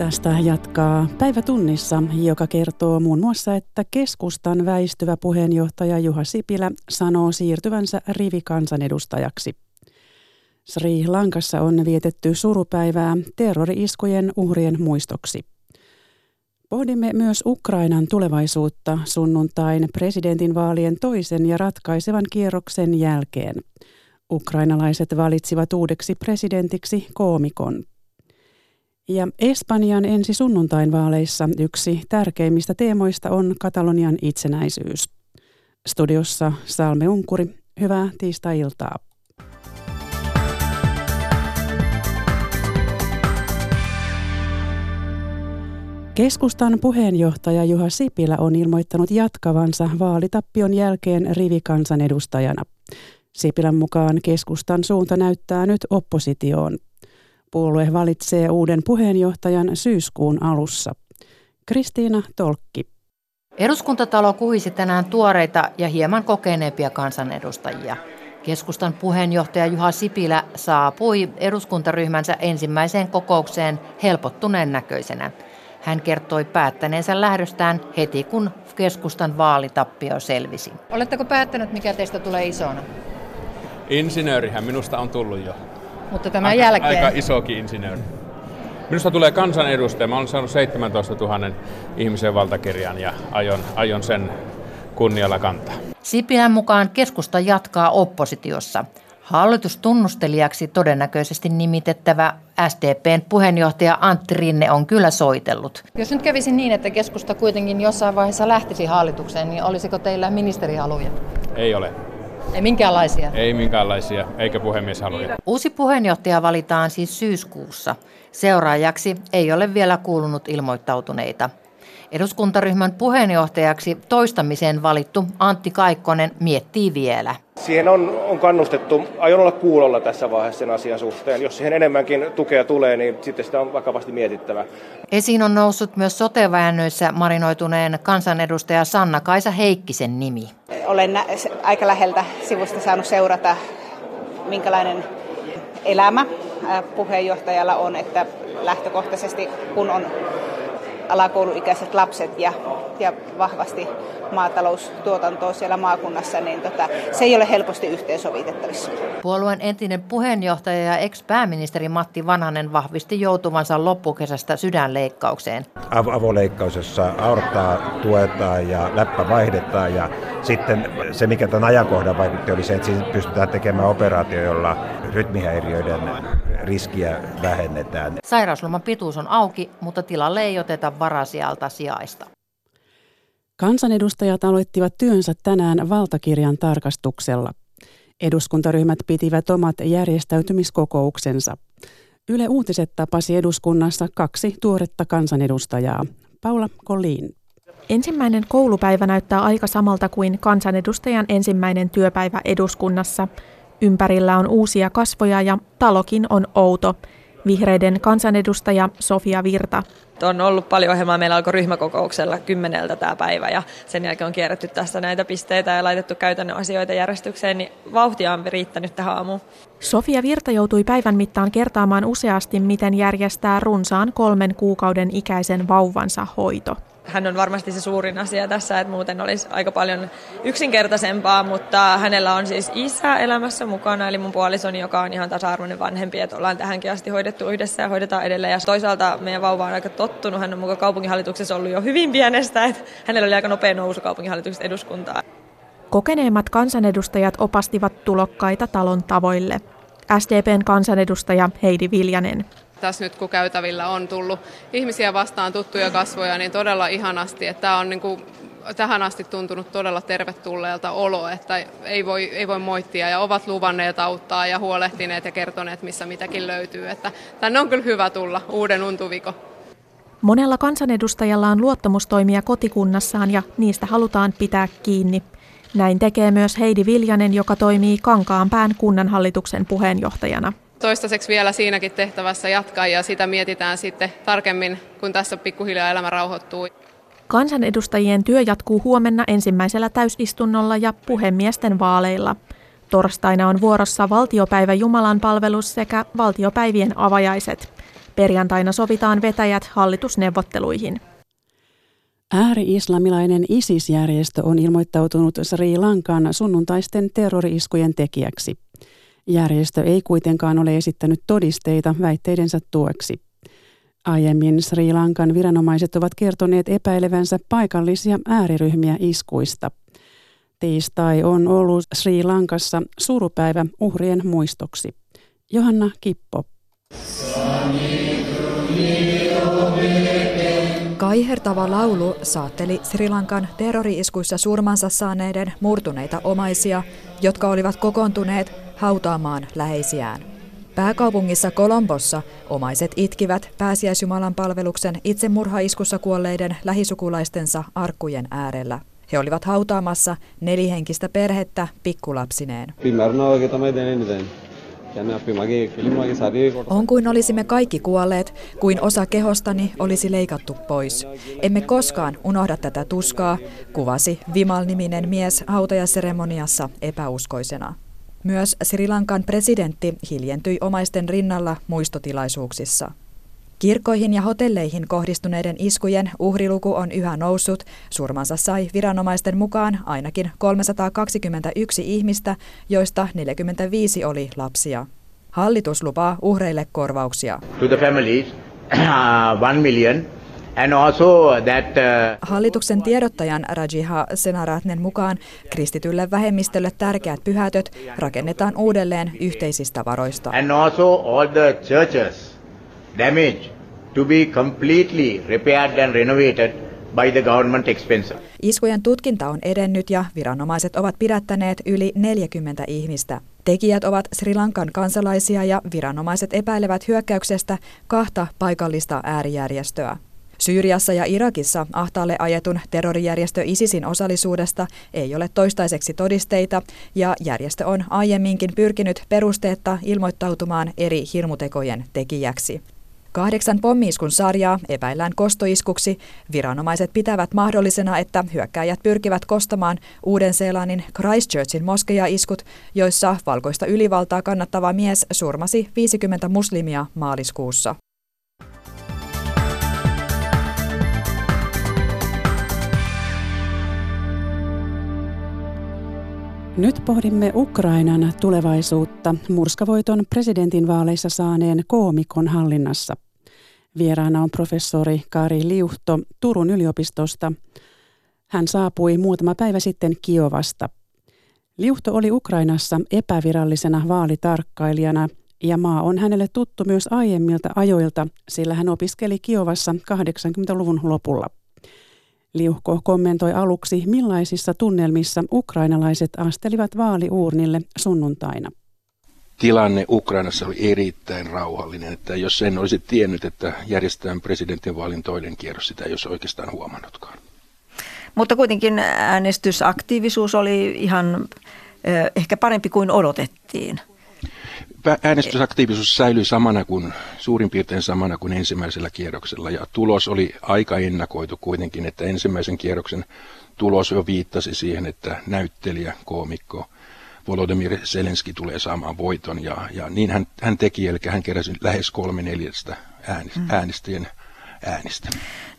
Tästä jatkaa päivätunnissa, joka kertoo muun muassa, että keskustan väistyvä puheenjohtaja Juha Sipilä sanoo siirtyvänsä rivikansanedustajaksi. Sri Lankassa on vietetty surupäivää terrori-iskujen uhrien muistoksi. Pohdimme myös Ukrainan tulevaisuutta sunnuntain presidentinvaalien toisen ja ratkaisevan kierroksen jälkeen. Ukrainalaiset valitsivat uudeksi presidentiksi koomikon. Ja Espanjan ensi sunnuntain vaaleissa yksi tärkeimmistä teemoista on Katalonian itsenäisyys. Studiossa Salme Unkuri, hyvää tiistai-iltaa. Keskustan puheenjohtaja Juha Sipilä on ilmoittanut jatkavansa vaalitappion jälkeen rivikansanedustajana. Sipilän mukaan keskustan suunta näyttää nyt oppositioon. Puolue valitsee uuden puheenjohtajan syyskuun alussa. Kristiina Tolkki. Eduskuntatalo kuhisi tänään tuoreita ja hieman kokeneempia kansanedustajia. Keskustan puheenjohtaja Juha Sipilä saapui eduskuntaryhmänsä ensimmäiseen kokoukseen helpottuneen näköisenä. Hän kertoi päättäneensä lähdöstään heti, kun keskustan vaalitappio selvisi. Oletteko päättänyt, mikä teistä tulee isona? Insinöörihän minusta on tullut jo. Mutta tämän aika, jälkeen... Aika isokin insinööri. Minusta tulee kansanedustaja. Mä olen saanut 17 000 ihmisen valtakirjan ja aion, aion sen kunnialla kantaa. Sipilän mukaan keskusta jatkaa oppositiossa. Hallitustunnustelijaksi todennäköisesti nimitettävä SDPn puheenjohtaja Antti Rinne on kyllä soitellut. Jos nyt kävisi niin, että keskusta kuitenkin jossain vaiheessa lähtisi hallitukseen, niin olisiko teillä ministerihaluja? Ei ole. Ei minkäänlaisia? Ei minkäänlaisia, eikä puhemies halua. Uusi puheenjohtaja valitaan siis syyskuussa. Seuraajaksi ei ole vielä kuulunut ilmoittautuneita. Eduskuntaryhmän puheenjohtajaksi toistamiseen valittu Antti Kaikkonen miettii vielä. Siihen on, on kannustettu. Aion olla kuulolla tässä vaiheessa sen asian suhteen. Jos siihen enemmänkin tukea tulee, niin sitten sitä on vakavasti mietittävä. Esiin on noussut myös soteväännöissä marinoituneen kansanedustaja Sanna-Kaisa Heikkisen nimi. Olen aika läheltä sivusta saanut seurata, minkälainen elämä puheenjohtajalla on, että lähtökohtaisesti kun on alakouluikäiset lapset ja, ja vahvasti maataloustuotantoa siellä maakunnassa, niin tota, se ei ole helposti yhteensovitettavissa. Puolueen entinen puheenjohtaja ja ex-pääministeri Matti Vanhanen vahvisti joutuvansa loppukesästä sydänleikkaukseen. Av- avoleikkaus, jossa aortaa tuetaan ja läppä vaihdetaan ja sitten se, mikä tämän ajankohdan vaikutti, oli se, että pystytään tekemään operaatio, jolla rytmihäiriöiden riskiä vähennetään. Sairausloman pituus on auki, mutta tilalle ei oteta varasijalta sijaista. Kansanedustajat aloittivat työnsä tänään valtakirjan tarkastuksella. Eduskuntaryhmät pitivät omat järjestäytymiskokouksensa. Yle Uutiset tapasi eduskunnassa kaksi tuoretta kansanedustajaa. Paula Kolliin. Ensimmäinen koulupäivä näyttää aika samalta kuin kansanedustajan ensimmäinen työpäivä eduskunnassa. Ympärillä on uusia kasvoja ja talokin on outo. Vihreiden kansanedustaja Sofia Virta. On ollut paljon ohjelmaa. Meillä alkoi ryhmäkokouksella kymmeneltä tämä päivä ja sen jälkeen on kierretty tässä näitä pisteitä ja laitettu käytännön asioita järjestykseen, niin vauhtia on riittänyt tähän aamuun. Sofia Virta joutui päivän mittaan kertaamaan useasti, miten järjestää runsaan kolmen kuukauden ikäisen vauvansa hoito hän on varmasti se suurin asia tässä, että muuten olisi aika paljon yksinkertaisempaa, mutta hänellä on siis isä elämässä mukana, eli mun puolisoni, joka on ihan tasa-arvoinen vanhempi, että ollaan tähänkin asti hoidettu yhdessä ja hoidetaan edelleen. Ja toisaalta meidän vauva on aika tottunut, hän on mukaan kaupunginhallituksessa ollut jo hyvin pienestä, että hänellä oli aika nopea nousu kaupunginhallituksesta eduskuntaan. Kokeneemmat kansanedustajat opastivat tulokkaita talon tavoille. SDPn kansanedustaja Heidi Viljanen tässä nyt kun käytävillä on tullut ihmisiä vastaan tuttuja kasvoja, niin todella ihanasti, että tämä on niin kuin tähän asti tuntunut todella tervetulleelta olo, että ei voi, ei voi moittia ja ovat luvanneet auttaa ja huolehtineet ja kertoneet, missä mitäkin löytyy. Että tänne on kyllä hyvä tulla, uuden untuviko. Monella kansanedustajalla on luottamustoimia kotikunnassaan ja niistä halutaan pitää kiinni. Näin tekee myös Heidi Viljanen, joka toimii Kankaanpään kunnanhallituksen puheenjohtajana toistaiseksi vielä siinäkin tehtävässä jatkaa ja sitä mietitään sitten tarkemmin, kun tässä pikkuhiljaa elämä rauhoittuu. Kansanedustajien työ jatkuu huomenna ensimmäisellä täysistunnolla ja puhemiesten vaaleilla. Torstaina on vuorossa valtiopäivä Jumalan palvelus sekä valtiopäivien avajaiset. Perjantaina sovitaan vetäjät hallitusneuvotteluihin. Ääri-islamilainen ISIS-järjestö on ilmoittautunut Sri Lankan sunnuntaisten terrori-iskujen tekijäksi. Järjestö ei kuitenkaan ole esittänyt todisteita väitteidensä tueksi. Aiemmin Sri Lankan viranomaiset ovat kertoneet epäilevänsä paikallisia ääriryhmiä iskuista. Tiistai on ollut Sri Lankassa surupäivä uhrien muistoksi. Johanna Kippo. Kaihertava laulu saatteli Sri Lankan terrori-iskuissa surmansa saaneiden murtuneita omaisia, jotka olivat kokoontuneet hautaamaan läheisiään. Pääkaupungissa Kolombossa omaiset itkivät pääsiäisjumalan palveluksen itsemurhaiskussa kuolleiden lähisukulaistensa arkkujen äärellä. He olivat hautaamassa nelihenkistä perhettä pikkulapsineen. On kuin olisimme kaikki kuolleet, kuin osa kehostani olisi leikattu pois. Emme koskaan unohda tätä tuskaa, kuvasi Vimal-niminen mies hautajaseremoniassa epäuskoisena. Myös Sri Lankan presidentti hiljentyi omaisten rinnalla muistotilaisuuksissa. Kirkkoihin ja hotelleihin kohdistuneiden iskujen uhriluku on yhä noussut. Surmansa sai viranomaisten mukaan ainakin 321 ihmistä, joista 45 oli lapsia. Hallitus lupaa uhreille korvauksia. To the families, one million And also that, uh... Hallituksen tiedottajan Rajiha Senaratnen mukaan kristitylle vähemmistölle tärkeät pyhätöt rakennetaan uudelleen yhteisistä varoista. And also all the churches damage to be completely repaired and renovated by the government expense. Iskujen tutkinta on edennyt ja viranomaiset ovat pidättäneet yli 40 ihmistä. Tekijät ovat Sri Lankan kansalaisia ja viranomaiset epäilevät hyökkäyksestä kahta paikallista äärijärjestöä. Syyriassa ja Irakissa ahtaalle ajetun terrorijärjestö ISISin osallisuudesta ei ole toistaiseksi todisteita ja järjestö on aiemminkin pyrkinyt perusteetta ilmoittautumaan eri hirmutekojen tekijäksi. Kahdeksan pommiiskun sarjaa epäillään kostoiskuksi. Viranomaiset pitävät mahdollisena, että hyökkäjät pyrkivät kostamaan Uuden-Seelannin Christchurchin moskeja-iskut, joissa valkoista ylivaltaa kannattava mies surmasi 50 muslimia maaliskuussa. Nyt pohdimme Ukrainan tulevaisuutta murskavoiton presidentinvaaleissa saaneen koomikon hallinnassa. Vieraana on professori Kari Liuhto Turun yliopistosta. Hän saapui muutama päivä sitten Kiovasta. Liuhto oli Ukrainassa epävirallisena vaalitarkkailijana ja maa on hänelle tuttu myös aiemmilta ajoilta, sillä hän opiskeli Kiovassa 80-luvun lopulla. Liuhko kommentoi aluksi, millaisissa tunnelmissa ukrainalaiset astelivat vaaliuurnille sunnuntaina. Tilanne Ukrainassa oli erittäin rauhallinen, että jos en olisi tiennyt, että järjestetään presidentinvaalin toinen kierros, sitä ei olisi oikeastaan huomannutkaan. Mutta kuitenkin äänestysaktiivisuus oli ihan ehkä parempi kuin odotettiin äänestysaktiivisuus säilyi samana kuin, suurin piirtein samana kuin ensimmäisellä kierroksella ja tulos oli aika ennakoitu kuitenkin, että ensimmäisen kierroksen tulos jo viittasi siihen, että näyttelijä, koomikko Volodymyr Zelenski tulee saamaan voiton ja, ja niin hän, hän teki, eli hän keräsi lähes kolme neljästä mm. äänestäjien äänistä.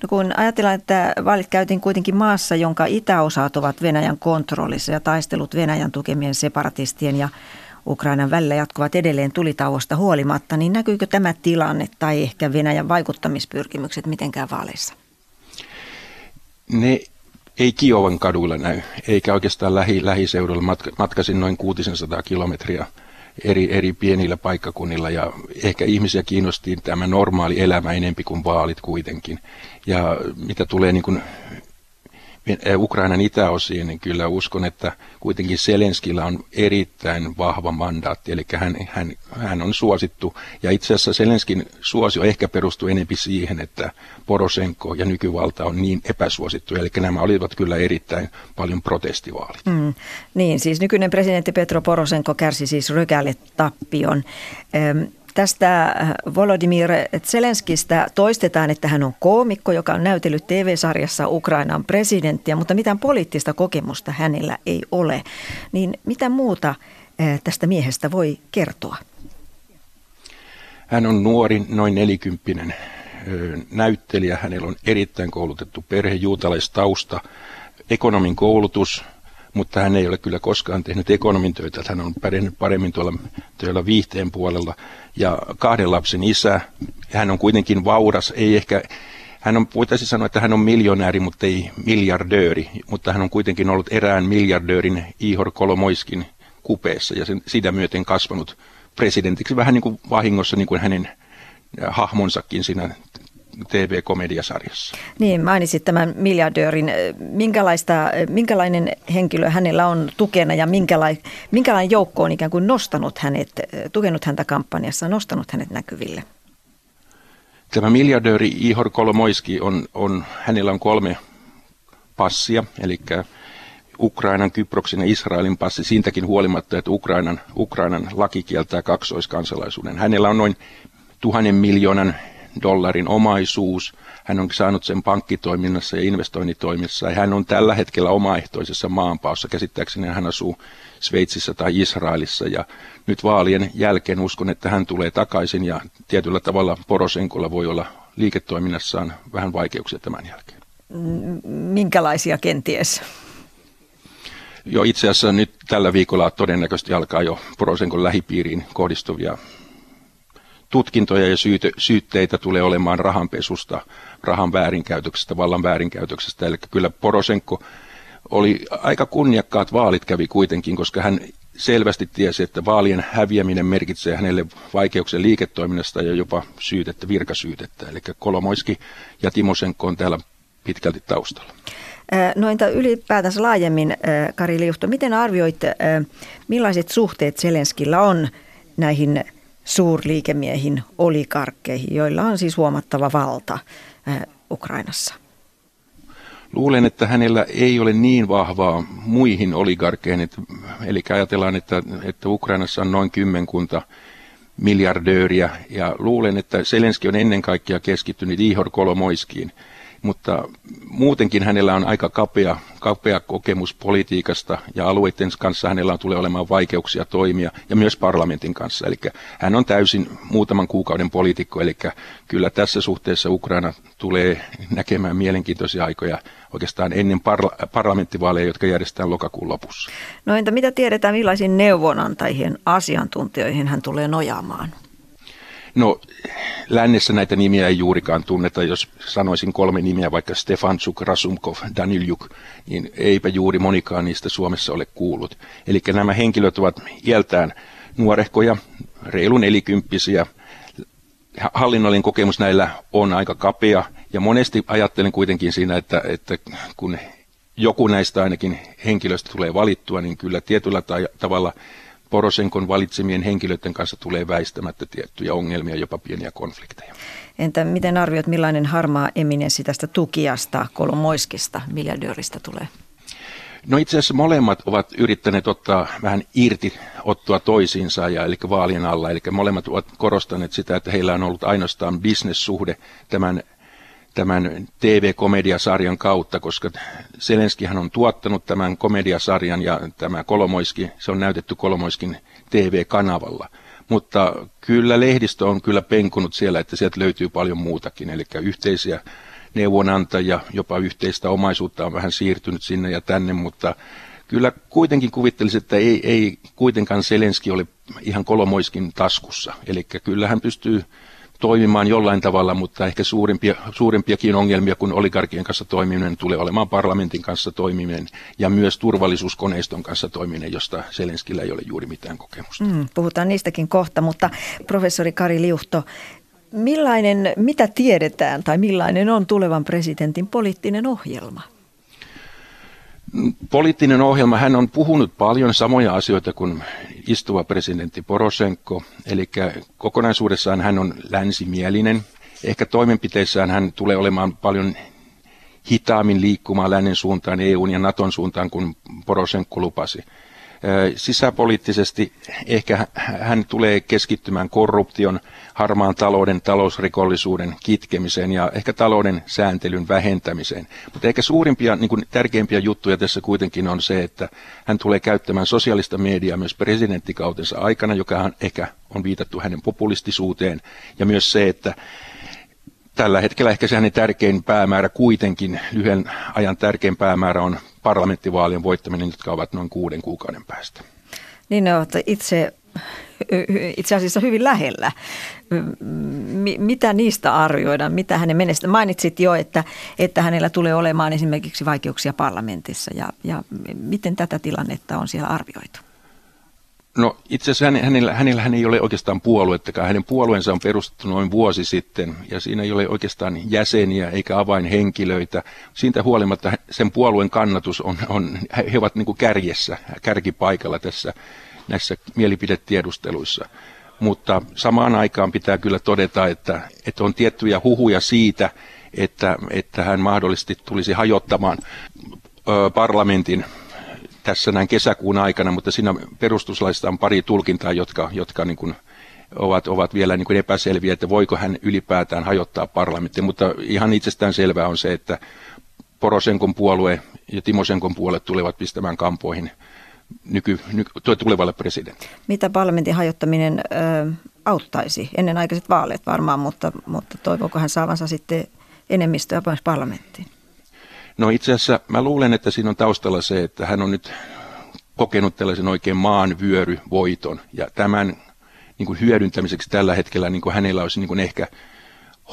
No kun ajatellaan, että vaalit käytiin kuitenkin maassa, jonka itäosat ovat Venäjän kontrollissa ja taistelut Venäjän tukemien separatistien ja Ukrainan välillä jatkuvat edelleen tulitauosta huolimatta, niin näkyykö tämä tilanne tai ehkä Venäjän vaikuttamispyrkimykset mitenkään vaaleissa? Ne ei Kiovan kaduilla näy, eikä oikeastaan lähi, lähiseudulla. Matka, matkasin noin 600 kilometriä eri, eri pienillä paikkakunnilla ja ehkä ihmisiä kiinnosti tämä normaali elämä enempi kuin vaalit kuitenkin. Ja mitä tulee niin kuin Ukrainan itäosiin, niin kyllä uskon, että kuitenkin Selenskillä on erittäin vahva mandaatti, eli hän, hän, hän on suosittu. Ja itse asiassa Selenskin suosio ehkä perustuu enempi siihen, että Porosenko ja nykyvalta on niin epäsuosittu, eli nämä olivat kyllä erittäin paljon protestivaalit. Mm, niin, siis nykyinen presidentti Petro Porosenko kärsi siis rykälle tappion. Tästä äh, Volodymyr Zelenskistä toistetaan, että hän on koomikko, joka on näytellyt TV-sarjassa Ukrainan presidenttiä, mutta mitään poliittista kokemusta hänellä ei ole. Niin mitä muuta äh, tästä miehestä voi kertoa? Hän on nuori, noin nelikymppinen näyttelijä. Hänellä on erittäin koulutettu perhe, juutalaistausta, ekonomin koulutus, mutta hän ei ole kyllä koskaan tehnyt ekonomin töitä. Hän on pärjännyt paremmin tuolla töillä viihteen puolella. Ja kahden lapsen isä, hän on kuitenkin vauras, ei ehkä hän on, voitaisiin sanoa, että hän on miljonääri, mutta ei miljardööri, mutta hän on kuitenkin ollut erään miljardöörin Ihor Kolomoiskin kupeessa ja sen, sitä myöten kasvanut presidentiksi vähän niin kuin vahingossa niin kuin hänen hahmonsakin siinä TV-komediasarjassa. Niin, mainitsit tämän miljardöörin. Minkälaista, minkälainen henkilö hänellä on tukena ja minkälainen, minkälainen joukko on ikään kuin nostanut hänet, tukenut häntä kampanjassa, nostanut hänet näkyville? Tämä miljardööri Ihor Kolomoiski on, on, hänellä on kolme passia, eli Ukrainan, Kyproksen ja Israelin passi, siitäkin huolimatta, että Ukrainan, Ukrainan laki kieltää kaksoiskansalaisuuden. Hänellä on noin tuhannen miljoonan dollarin omaisuus. Hän on saanut sen pankkitoiminnassa ja investoinnitoimissa. Ja hän on tällä hetkellä omaehtoisessa maanpaossa. Käsittääkseni hän asuu Sveitsissä tai Israelissa. Ja nyt vaalien jälkeen uskon, että hän tulee takaisin ja tietyllä tavalla Porosenkolla voi olla liiketoiminnassaan vähän vaikeuksia tämän jälkeen. Minkälaisia kenties? Jo itse asiassa nyt tällä viikolla todennäköisesti alkaa jo Porosenkon lähipiiriin kohdistuvia tutkintoja ja syyte, syytteitä tulee olemaan rahanpesusta, rahan väärinkäytöksestä, vallan väärinkäytöksestä. Eli kyllä Porosenko oli aika kunniakkaat vaalit kävi kuitenkin, koska hän selvästi tiesi, että vaalien häviäminen merkitsee hänelle vaikeuksia liiketoiminnasta ja jopa syytettä, virkasyytettä. Eli Kolomoiski ja Timosenko on täällä pitkälti taustalla. No entä ylipäätänsä laajemmin, Kari Liuhto, miten arvioit, millaiset suhteet Zelenskillä on näihin suurliikemiehin, olikarkkeihin, joilla on siis huomattava valta Ukrainassa? Luulen, että hänellä ei ole niin vahvaa muihin oligarkkeihin. Eli ajatellaan, että, että Ukrainassa on noin kymmenkunta miljardööriä ja luulen, että Selenski on ennen kaikkea keskittynyt Ihor Kolomoiskiin – mutta muutenkin hänellä on aika kapea, kapea kokemus politiikasta ja alueiden kanssa hänellä tulee olemaan vaikeuksia toimia ja myös parlamentin kanssa. Eli hän on täysin muutaman kuukauden poliitikko, eli kyllä tässä suhteessa Ukraina tulee näkemään mielenkiintoisia aikoja oikeastaan ennen parla- parlamenttivaaleja, jotka järjestetään lokakuun lopussa. No entä mitä tiedetään, millaisiin neuvonantajien asiantuntijoihin hän tulee nojaamaan? No lännessä näitä nimiä ei juurikaan tunneta. Jos sanoisin kolme nimiä, vaikka Stefanchuk, Rasumkov, Daniljuk, niin eipä juuri monikaan niistä Suomessa ole kuullut. Eli nämä henkilöt ovat iältään nuorehkoja, reilu nelikymppisiä. Hallinnollinen kokemus näillä on aika kapea ja monesti ajattelen kuitenkin siinä, että, että kun joku näistä ainakin henkilöistä tulee valittua, niin kyllä tietyllä tavalla Porosenkon valitsemien henkilöiden kanssa tulee väistämättä tiettyjä ongelmia, jopa pieniä konflikteja. Entä miten arvioit, millainen harmaa eminenssi tästä tukiasta Kolomoiskista miljardööristä tulee? No itse asiassa molemmat ovat yrittäneet ottaa vähän irti ottua toisiinsa, ja, eli vaalien alla. Eli molemmat ovat korostaneet sitä, että heillä on ollut ainoastaan bisnessuhde tämän tämän TV-komediasarjan kautta, koska Selenskihän on tuottanut tämän komediasarjan ja tämä Kolomoiski, se on näytetty Kolomoiskin TV-kanavalla. Mutta kyllä lehdistö on kyllä penkunut siellä, että sieltä löytyy paljon muutakin, eli yhteisiä neuvonantajia, jopa yhteistä omaisuutta on vähän siirtynyt sinne ja tänne, mutta kyllä kuitenkin kuvittelisin, että ei, ei kuitenkaan Selenski ole ihan Kolomoiskin taskussa. Eli kyllä hän pystyy toimimaan jollain tavalla, mutta ehkä suurimpia, suurimpiakin ongelmia kuin oligarkien kanssa toimiminen tulee olemaan parlamentin kanssa toimiminen ja myös turvallisuuskoneiston kanssa toimiminen, josta Selenskillä ei ole juuri mitään kokemusta. Mm, puhutaan niistäkin kohta, mutta professori Kari Liuhto, millainen, mitä tiedetään tai millainen on tulevan presidentin poliittinen ohjelma? Poliittinen ohjelma, hän on puhunut paljon samoja asioita kuin istuva presidentti Poroshenko, eli kokonaisuudessaan hän on länsimielinen. Ehkä toimenpiteissään hän tulee olemaan paljon hitaammin liikkumaan lännen suuntaan, EUn ja Naton suuntaan kuin Poroshenko lupasi. Sisäpoliittisesti ehkä hän tulee keskittymään korruption, harmaan talouden, talousrikollisuuden kitkemiseen ja ehkä talouden sääntelyn vähentämiseen. Mutta ehkä suurimpia, niin kuin tärkeimpiä juttuja tässä kuitenkin on se, että hän tulee käyttämään sosiaalista mediaa myös presidenttikautensa aikana, joka ehkä on viitattu hänen populistisuuteen, ja myös se, että tällä hetkellä ehkä se hänen tärkein päämäärä kuitenkin, lyhyen ajan tärkein päämäärä on parlamenttivaalien voittaminen, jotka ovat noin kuuden kuukauden päästä. Niin ne ovat itse, itse asiassa hyvin lähellä. Mitä niistä arvioidaan? Mitä hänen menestä? Mainitsit jo, että, että hänellä tulee olemaan esimerkiksi vaikeuksia parlamentissa. Ja, ja miten tätä tilannetta on siellä arvioitu? No itse asiassa hänellä, hänellä hän ei ole oikeastaan puoluettakaan. Hänen puolueensa on perustettu noin vuosi sitten ja siinä ei ole oikeastaan jäseniä eikä avainhenkilöitä. Siitä huolimatta sen puolueen kannatus on, on he ovat niin kärjessä, kärkipaikalla tässä näissä mielipidetiedusteluissa. Mutta samaan aikaan pitää kyllä todeta, että, että on tiettyjä huhuja siitä, että, että hän mahdollisesti tulisi hajottamaan parlamentin tässä näin kesäkuun aikana, mutta siinä perustuslaista on pari tulkintaa, jotka, jotka niin kuin ovat, ovat vielä niin kuin epäselviä, että voiko hän ylipäätään hajottaa parlamentti. Mutta ihan itsestään selvää on se, että Porosenkon puolue ja Timosenkon puolue tulevat pistämään kampoihin nyky, nyky, tulevalle presidentille. Mitä parlamentin hajottaminen ö, auttaisi? Ennenaikaiset vaaleet varmaan, mutta, mutta toivooko hän saavansa sitten enemmistöä myös parlamenttiin? No itse asiassa mä luulen, että siinä on taustalla se, että hän on nyt kokenut tällaisen oikein maanvyöryvoiton ja tämän niin kuin hyödyntämiseksi tällä hetkellä niin kuin hänellä olisi niin kuin ehkä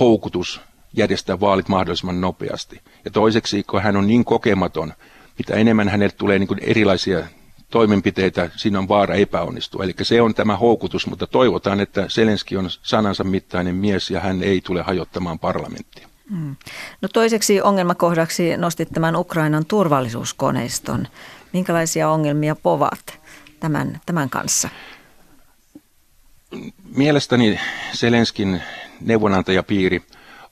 houkutus järjestää vaalit mahdollisimman nopeasti. Ja toiseksi, kun hän on niin kokematon, mitä enemmän hänelle tulee niin kuin erilaisia toimenpiteitä, siinä on vaara epäonnistua. Eli se on tämä houkutus, mutta toivotaan, että Selenski on sanansa mittainen mies ja hän ei tule hajottamaan parlamenttia. Mm. No toiseksi ongelmakohdaksi nostit tämän Ukrainan turvallisuuskoneiston. Minkälaisia ongelmia povat tämän, tämän kanssa? Mielestäni Selenskin neuvonantajapiiri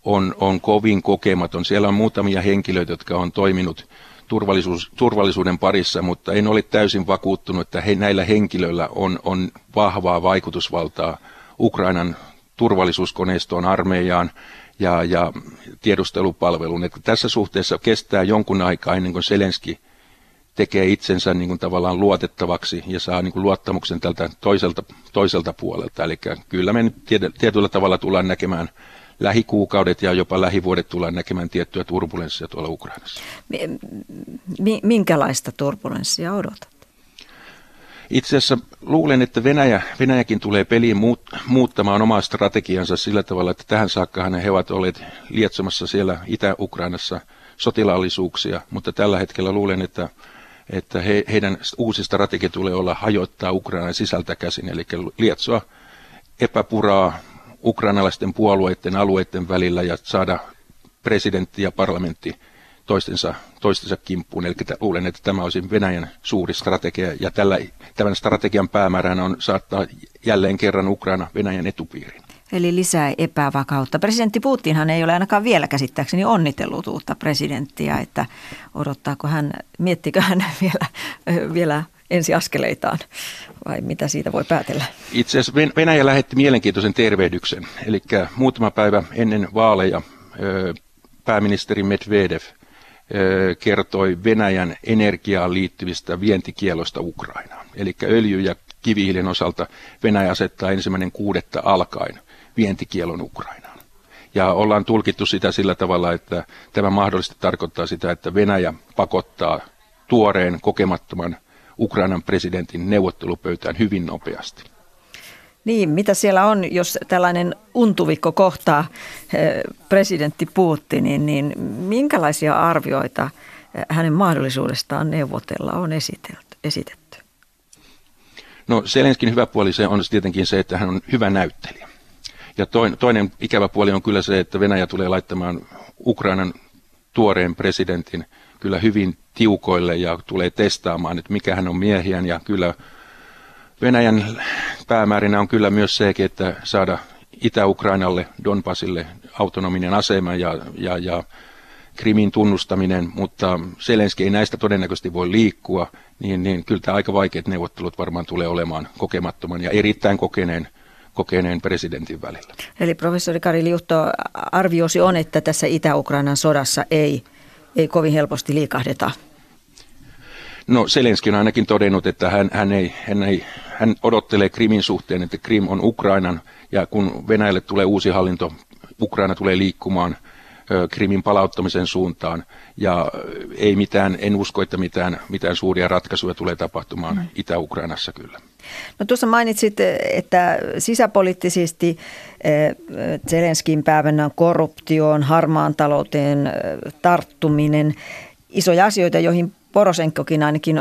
on, on kovin kokematon. Siellä on muutamia henkilöitä, jotka on toiminut turvallisuus, turvallisuuden parissa, mutta en ole täysin vakuuttunut, että he, näillä henkilöillä on, on vahvaa vaikutusvaltaa Ukrainan turvallisuuskoneistoon, armeijaan ja, ja tiedustelupalvelun. Että tässä suhteessa kestää jonkun aikaa ennen kuin Selenski tekee itsensä niin kuin tavallaan luotettavaksi ja saa niin kuin luottamuksen tältä toiselta, toiselta puolelta. Eli kyllä me nyt tietyllä tavalla tullaan näkemään lähikuukaudet ja jopa lähivuodet tullaan näkemään tiettyä turbulenssia tuolla Ukrainassa. Minkälaista turbulenssia odotat? Itse asiassa luulen, että Venäjä, Venäjäkin tulee peliin muut, muuttamaan omaa strategiansa sillä tavalla, että tähän saakka he ovat olleet lietsomassa siellä Itä-Ukrainassa sotilaallisuuksia, mutta tällä hetkellä luulen, että, että he, heidän uusi strategia tulee olla hajoittaa Ukrainan sisältä käsin, eli lietsoa epäpuraa ukrainalaisten puolueiden alueiden välillä ja saada presidentti ja parlamentti toistensa, toistensa kimppuun. Eli luulen, että tämä olisi Venäjän suuri strategia ja tällä, tämän strategian päämääränä on saattaa jälleen kerran Ukraina Venäjän etupiiriin. Eli lisää epävakautta. Presidentti Putinhan ei ole ainakaan vielä käsittääkseni onnitellut uutta presidenttiä, että odottaako hän, miettikö hän vielä, vielä ensiaskeleitaan vai mitä siitä voi päätellä? Itse asiassa Venäjä lähetti mielenkiintoisen tervehdyksen. Eli muutama päivä ennen vaaleja pääministeri Medvedev kertoi Venäjän energiaan liittyvistä vientikielosta Ukrainaan. Eli öljy- ja kivihiilen osalta Venäjä asettaa ensimmäinen kuudetta alkaen vientikielon Ukrainaan. Ja ollaan tulkittu sitä sillä tavalla, että tämä mahdollisesti tarkoittaa sitä, että Venäjä pakottaa tuoreen kokemattoman Ukrainan presidentin neuvottelupöytään hyvin nopeasti. Niin, mitä siellä on, jos tällainen untuvikko kohtaa eh, presidentti Putinin, niin minkälaisia arvioita eh, hänen mahdollisuudestaan neuvotella on esitelty, esitetty? No Selenskin hyvä puoli se on tietenkin se, että hän on hyvä näyttelijä. Ja toinen, ikävä puoli on kyllä se, että Venäjä tulee laittamaan Ukrainan tuoreen presidentin kyllä hyvin tiukoille ja tulee testaamaan, että mikä hän on miehiään ja kyllä Venäjän päämäärinä on kyllä myös se, että saada Itä-Ukrainalle, Donbasille autonominen asema ja, ja, ja Krimin tunnustaminen, mutta Selenski ei näistä todennäköisesti voi liikkua, niin, niin kyllä tämä aika vaikeat neuvottelut varmaan tulee olemaan kokemattoman ja erittäin kokeneen kokeneen presidentin välillä. Eli professori Kari Liutto, arviosi on, että tässä Itä-Ukrainan sodassa ei, ei kovin helposti liikahdeta. No Selenski on ainakin todennut, että hän, hän, ei, hän, ei, hän odottelee Krimin suhteen, että Krim on Ukrainan ja kun Venäjälle tulee uusi hallinto, Ukraina tulee liikkumaan Krimin palauttamisen suuntaan ja ei mitään, en usko, että mitään, mitään suuria ratkaisuja tulee tapahtumaan mm. Itä-Ukrainassa kyllä. No tuossa mainitsit, että sisäpoliittisesti Zelenskin päivänä korruptioon, harmaan talouteen tarttuminen, isoja asioita, joihin Porosenkokin ainakin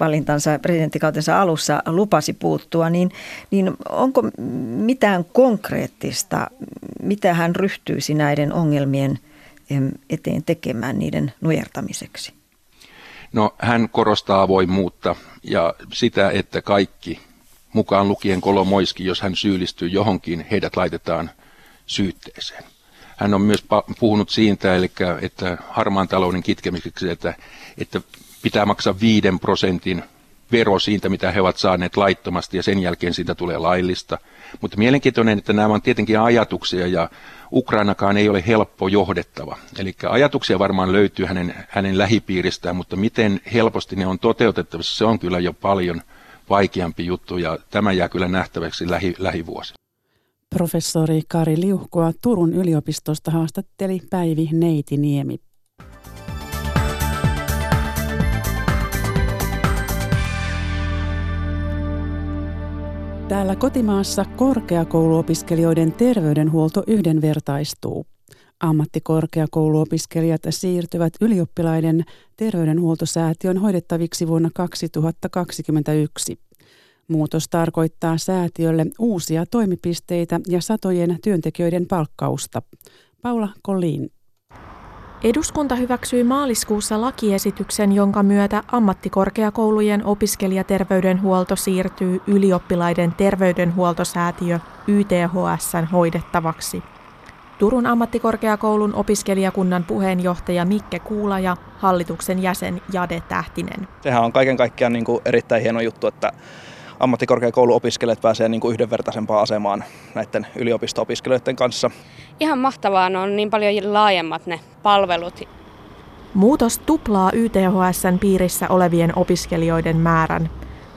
valintansa presidenttikautensa alussa lupasi puuttua, niin, niin onko mitään konkreettista, mitä hän ryhtyisi näiden ongelmien eteen tekemään niiden nujertamiseksi? No hän korostaa avoimuutta ja sitä, että kaikki, mukaan lukien Kolomoiski, jos hän syyllistyy johonkin, heidät laitetaan syytteeseen. Hän on myös puhunut siitä, eli että harmaan talouden kitkemiseksi, että, että pitää maksaa viiden prosentin vero siitä, mitä he ovat saaneet laittomasti ja sen jälkeen siitä tulee laillista. Mutta mielenkiintoinen, että nämä ovat tietenkin ajatuksia ja Ukrainakaan ei ole helppo johdettava. Eli ajatuksia varmaan löytyy hänen, hänen lähipiiristään, mutta miten helposti ne on toteutettavissa, se on kyllä jo paljon vaikeampi juttu ja tämä jää kyllä nähtäväksi lähi, lähivuosi. Professori Kari Liuhkoa Turun yliopistosta haastatteli Päivi Neitiniemi. Täällä kotimaassa korkeakouluopiskelijoiden terveydenhuolto yhdenvertaistuu. Ammattikorkeakouluopiskelijat siirtyvät ylioppilaiden terveydenhuoltosäätiön hoidettaviksi vuonna 2021. Muutos tarkoittaa säätiölle uusia toimipisteitä ja satojen työntekijöiden palkkausta. Paula Kolin. Eduskunta hyväksyi maaliskuussa lakiesityksen, jonka myötä ammattikorkeakoulujen opiskelijaterveydenhuolto siirtyy ylioppilaiden terveydenhuoltosäätiö YTHSn hoidettavaksi. Turun ammattikorkeakoulun opiskelijakunnan puheenjohtaja Mikke Kuula ja hallituksen jäsen Jade Tähtinen. Sehän on kaiken kaikkiaan niin kuin erittäin hieno juttu, että ammattikorkeakouluopiskelijat pääsee niin kuin yhdenvertaisempaan asemaan näiden yliopisto-opiskelijoiden kanssa. Ihan mahtavaa, ne on niin paljon laajemmat ne palvelut. Muutos tuplaa YTHSn piirissä olevien opiskelijoiden määrän.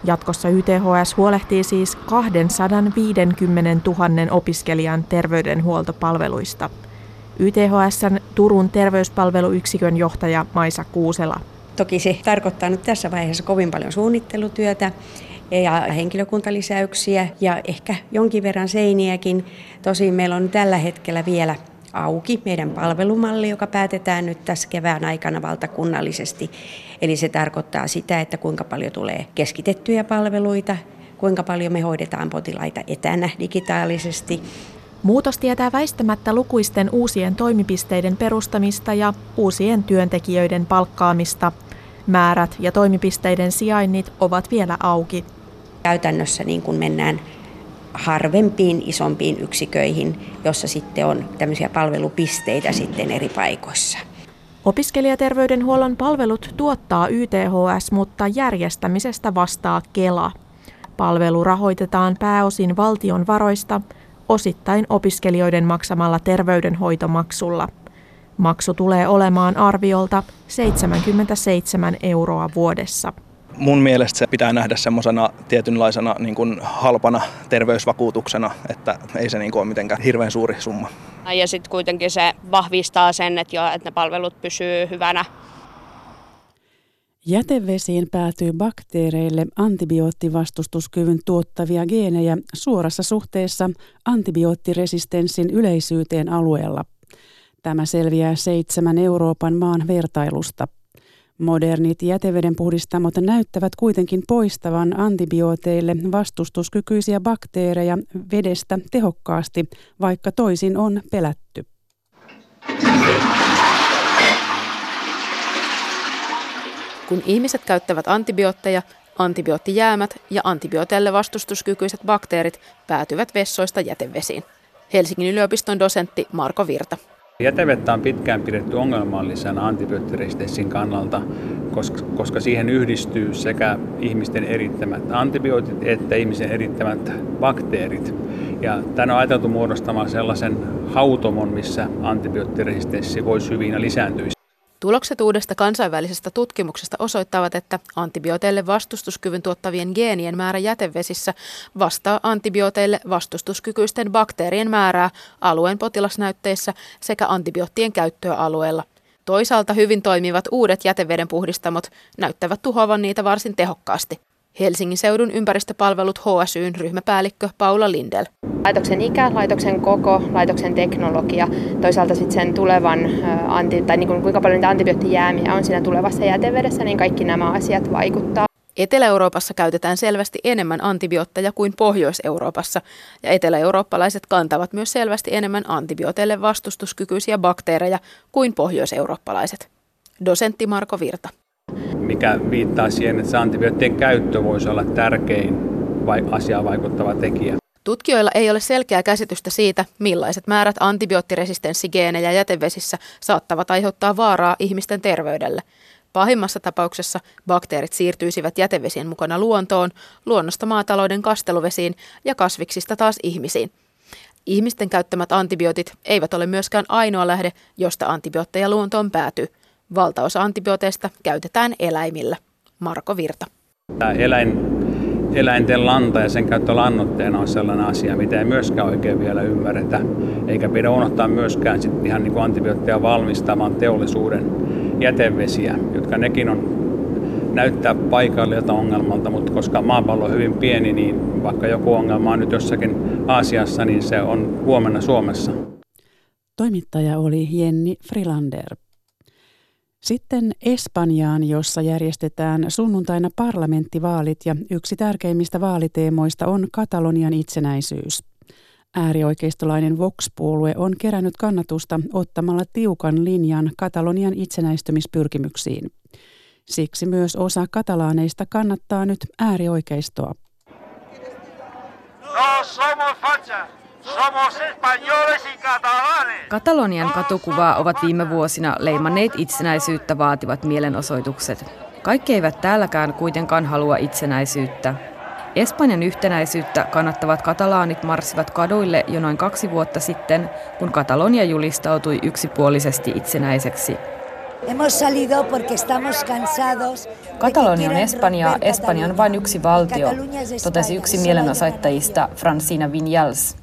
Jatkossa YTHS huolehtii siis 250 000 opiskelijan terveydenhuoltopalveluista. YTHSn Turun terveyspalveluyksikön johtaja Maisa Kuusela. Toki se tarkoittaa nyt tässä vaiheessa kovin paljon suunnittelutyötä ja henkilökuntalisäyksiä ja ehkä jonkin verran seiniäkin. Tosin meillä on tällä hetkellä vielä auki meidän palvelumalli, joka päätetään nyt tässä kevään aikana valtakunnallisesti. Eli se tarkoittaa sitä, että kuinka paljon tulee keskitettyjä palveluita, kuinka paljon me hoidetaan potilaita etänä digitaalisesti. Muutos tietää väistämättä lukuisten uusien toimipisteiden perustamista ja uusien työntekijöiden palkkaamista. Määrät ja toimipisteiden sijainnit ovat vielä auki. Käytännössä niin kun mennään harvempiin isompiin yksiköihin, jossa sitten on tämmöisiä palvelupisteitä sitten eri paikoissa. Opiskelijaterveydenhuollon palvelut tuottaa YTHS, mutta järjestämisestä vastaa Kela. Palvelu rahoitetaan pääosin valtion varoista, osittain opiskelijoiden maksamalla terveydenhoitomaksulla. Maksu tulee olemaan arviolta 77 euroa vuodessa mun mielestä se pitää nähdä semmoisena tietynlaisena niin kuin halpana terveysvakuutuksena, että ei se niin kuin ole mitenkään hirveän suuri summa. Ja sitten kuitenkin se vahvistaa sen, että, jo, että ne palvelut pysyy hyvänä. Jätevesiin päätyy bakteereille antibioottivastustuskyvyn tuottavia geenejä suorassa suhteessa antibioottiresistenssin yleisyyteen alueella. Tämä selviää seitsemän Euroopan maan vertailusta – Modernit jätevedenpuhdistamot näyttävät kuitenkin poistavan antibiooteille vastustuskykyisiä bakteereja vedestä tehokkaasti, vaikka toisin on pelätty. Kun ihmiset käyttävät antibiootteja, antibioottijäämät ja antibiooteille vastustuskykyiset bakteerit päätyvät vessoista jätevesiin. Helsingin yliopiston dosentti Marko Virta. Jätevettä on pitkään pidetty ongelmallisena antibioottiresistenssin kannalta, koska, siihen yhdistyy sekä ihmisten erittämät antibiootit että ihmisen erittämät bakteerit. Ja tänne on ajateltu muodostamaan sellaisen hautomon, missä antibioottiresistenssi voisi hyvin ja lisääntyisi. Tulokset uudesta kansainvälisestä tutkimuksesta osoittavat, että antibiooteille vastustuskyvyn tuottavien geenien määrä jätevesissä vastaa antibiooteille vastustuskykyisten bakteerien määrää alueen potilasnäytteissä sekä antibioottien käyttöä alueella. Toisaalta hyvin toimivat uudet jätevedenpuhdistamot näyttävät tuhoavan niitä varsin tehokkaasti. Helsingin seudun ympäristöpalvelut HSYn ryhmäpäällikkö Paula Lindel. Laitoksen ikä, laitoksen koko, laitoksen teknologia, toisaalta sitten sen tulevan, anti, tai niin kuin kuinka paljon niitä antibioottijäämiä on siinä tulevassa jätevedessä, niin kaikki nämä asiat vaikuttaa. Etelä-Euroopassa käytetään selvästi enemmän antibiootteja kuin Pohjois-Euroopassa, ja etelä-eurooppalaiset kantavat myös selvästi enemmän antibiooteille vastustuskykyisiä bakteereja kuin pohjois-eurooppalaiset. Dosentti Marko Virta mikä viittaa siihen, että antibioottien käyttö voisi olla tärkein vai asiaan vaikuttava tekijä. Tutkijoilla ei ole selkeää käsitystä siitä, millaiset määrät antibioottiresistenssigeenejä jätevesissä saattavat aiheuttaa vaaraa ihmisten terveydelle. Pahimmassa tapauksessa bakteerit siirtyisivät jätevesien mukana luontoon, luonnosta maatalouden kasteluvesiin ja kasviksista taas ihmisiin. Ihmisten käyttämät antibiootit eivät ole myöskään ainoa lähde, josta antibiootteja luontoon päätyy. Valtaosa antibiooteista käytetään eläimillä. Marko Virta. Tämä eläin, eläinten lanta ja sen käyttö lannoitteena on sellainen asia, mitä ei myöskään oikein vielä ymmärretä. Eikä pidä unohtaa myöskään sit ihan niin kuin antibiootteja valmistavan teollisuuden jätevesiä, jotka nekin on näyttää paikallilta ongelmalta, mutta koska maapallo on hyvin pieni, niin vaikka joku ongelma on nyt jossakin Aasiassa, niin se on huomenna Suomessa. Toimittaja oli Jenni Frilander. Sitten Espanjaan, jossa järjestetään sunnuntaina parlamenttivaalit ja yksi tärkeimmistä vaaliteemoista on Katalonian itsenäisyys. Äärioikeistolainen Vox-puolue on kerännyt kannatusta ottamalla tiukan linjan Katalonian itsenäistymispyrkimyksiin. Siksi myös osa katalaaneista kannattaa nyt äärioikeistoa. No somos Katalonian katukuvaa ovat viime vuosina leimanneet itsenäisyyttä vaativat mielenosoitukset. Kaikki eivät täälläkään kuitenkaan halua itsenäisyyttä. Espanjan yhtenäisyyttä kannattavat katalaanit marssivat kaduille jo noin kaksi vuotta sitten, kun Katalonia julistautui yksipuolisesti itsenäiseksi. Katalonia on Espanja, Espanja on vain yksi valtio, totesi yksi mielenosoittajista Francina Vinyals.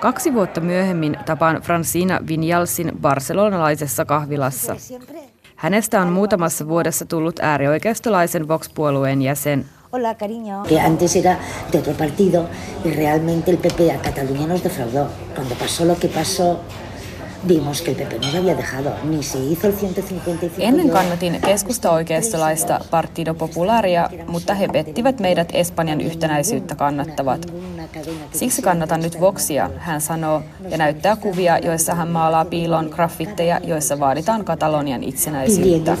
Kaksi vuotta myöhemmin tapaan Francina Vinjalsin barcelonalaisessa kahvilassa. Hänestä on muutamassa vuodessa tullut äärioikeistolaisen Vox-puolueen jäsen. Hola, vimos que el PP no había dejado, ni se hizo el 155. Ennen kannatin keskusta-oikeistolaista Partido Popularia, mutta he pettivät meidät Espanjan yhtenäisyyttä kannattavat. Siksi kannatan nyt Voxia, hän sanoo, ja näyttää kuvia, joissa hän maalaa piiloon graffitteja, joissa vaaditaan Katalonian itsenäisyyttä.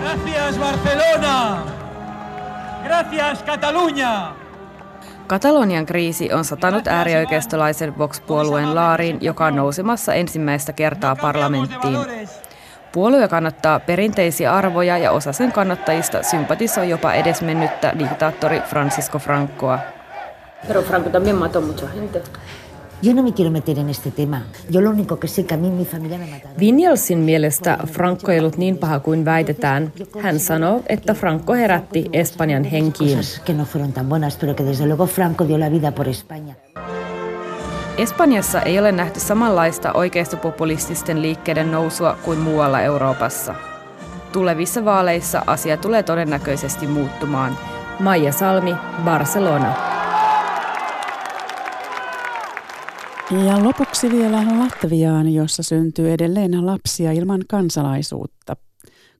Gracias Barcelona! Gracias Cataluña! Katalonian kriisi on satanut äärioikeistolaisen Vox-puolueen laariin, joka on nousemassa ensimmäistä kertaa parlamenttiin. Puolue kannattaa perinteisiä arvoja ja osa sen kannattajista sympatisoi jopa edesmennyttä diktaattori Francisco Francoa. Yo no me quiero meter en este tema. Yo lo único que sé que a mí mi familia me mataron. Vinjalsin mielestä Franco ei ollut niin paha kuin väitetään. Hän sanoo, että Franco herätti Espanjan henkiin. Que no fueron tan buenas, pero que desde luego Franco dio la vida por España. Espanjassa ei ole nähty samanlaista oikeistopopulististen liikkeiden nousua kuin muualla Euroopassa. Tulevissa vaaleissa asia tulee todennäköisesti muuttumaan. Maija Salmi, Barcelona. Ja lopuksi vielä Latviaan, jossa syntyy edelleen lapsia ilman kansalaisuutta.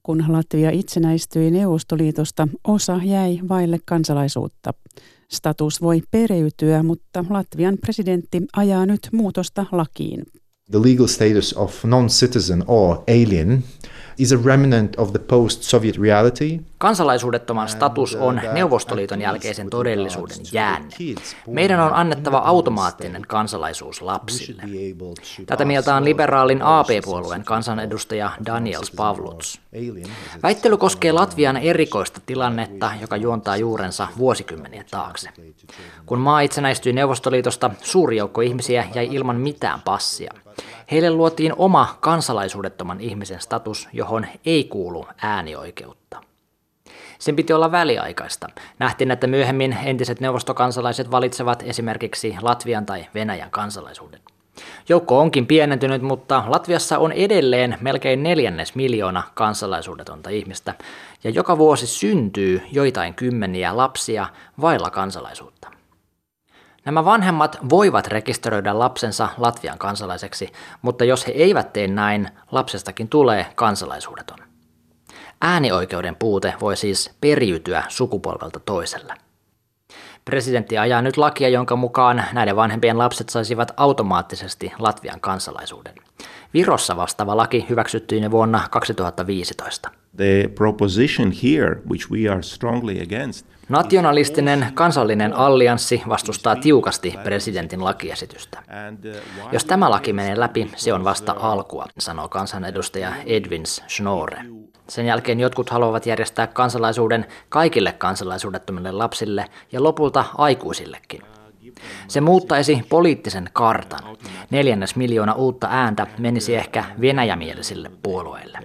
Kun Latvia itsenäistyi Neuvostoliitosta, osa jäi vaille kansalaisuutta. Status voi pereytyä, mutta Latvian presidentti ajaa nyt muutosta lakiin. The legal status of non-citizen or alien is a remnant of the post-Soviet reality – Kansalaisuudettoman status on Neuvostoliiton jälkeisen todellisuuden jäänne. Meidän on annettava automaattinen kansalaisuus lapsille. Tätä mieltä on liberaalin AP-puolueen kansanedustaja Daniels Pavluts. Väittely koskee Latvian erikoista tilannetta, joka juontaa juurensa vuosikymmeniä taakse. Kun maa itsenäistyi Neuvostoliitosta, suuri joukko ihmisiä jäi ilman mitään passia. Heille luotiin oma kansalaisuudettoman ihmisen status, johon ei kuulu äänioikeutta. Sen piti olla väliaikaista. Nähtiin, että myöhemmin entiset neuvostokansalaiset valitsevat esimerkiksi Latvian tai Venäjän kansalaisuuden. Joukko onkin pienentynyt, mutta Latviassa on edelleen melkein neljännes miljoona kansalaisuudetonta ihmistä, ja joka vuosi syntyy joitain kymmeniä lapsia vailla kansalaisuutta. Nämä vanhemmat voivat rekisteröidä lapsensa Latvian kansalaiseksi, mutta jos he eivät tee näin, lapsestakin tulee kansalaisuudeton. Äänioikeuden puute voi siis periytyä sukupolvelta toiselle. Presidentti ajaa nyt lakia, jonka mukaan näiden vanhempien lapset saisivat automaattisesti Latvian kansalaisuuden. Virossa vastaava laki hyväksyttiin jo vuonna 2015. The proposition here, which we are strongly against, Nationalistinen kansallinen allianssi vastustaa tiukasti presidentin lakiesitystä. Jos tämä laki menee läpi, se on vasta alkua, sanoo kansanedustaja Edwins Schnorre. Sen jälkeen jotkut haluavat järjestää kansalaisuuden kaikille kansalaisuudettomille lapsille ja lopulta aikuisillekin. Se muuttaisi poliittisen kartan. Neljännes miljoona uutta ääntä menisi ehkä venäjämielisille puolueille.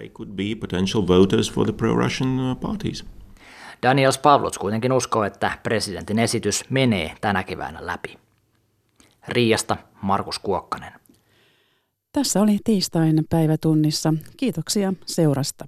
Daniels Pavlots kuitenkin uskoo, että presidentin esitys menee tänä keväänä läpi. Riasta Markus Kuokkanen. Tässä oli tiistain päivätunnissa. Kiitoksia seurasta.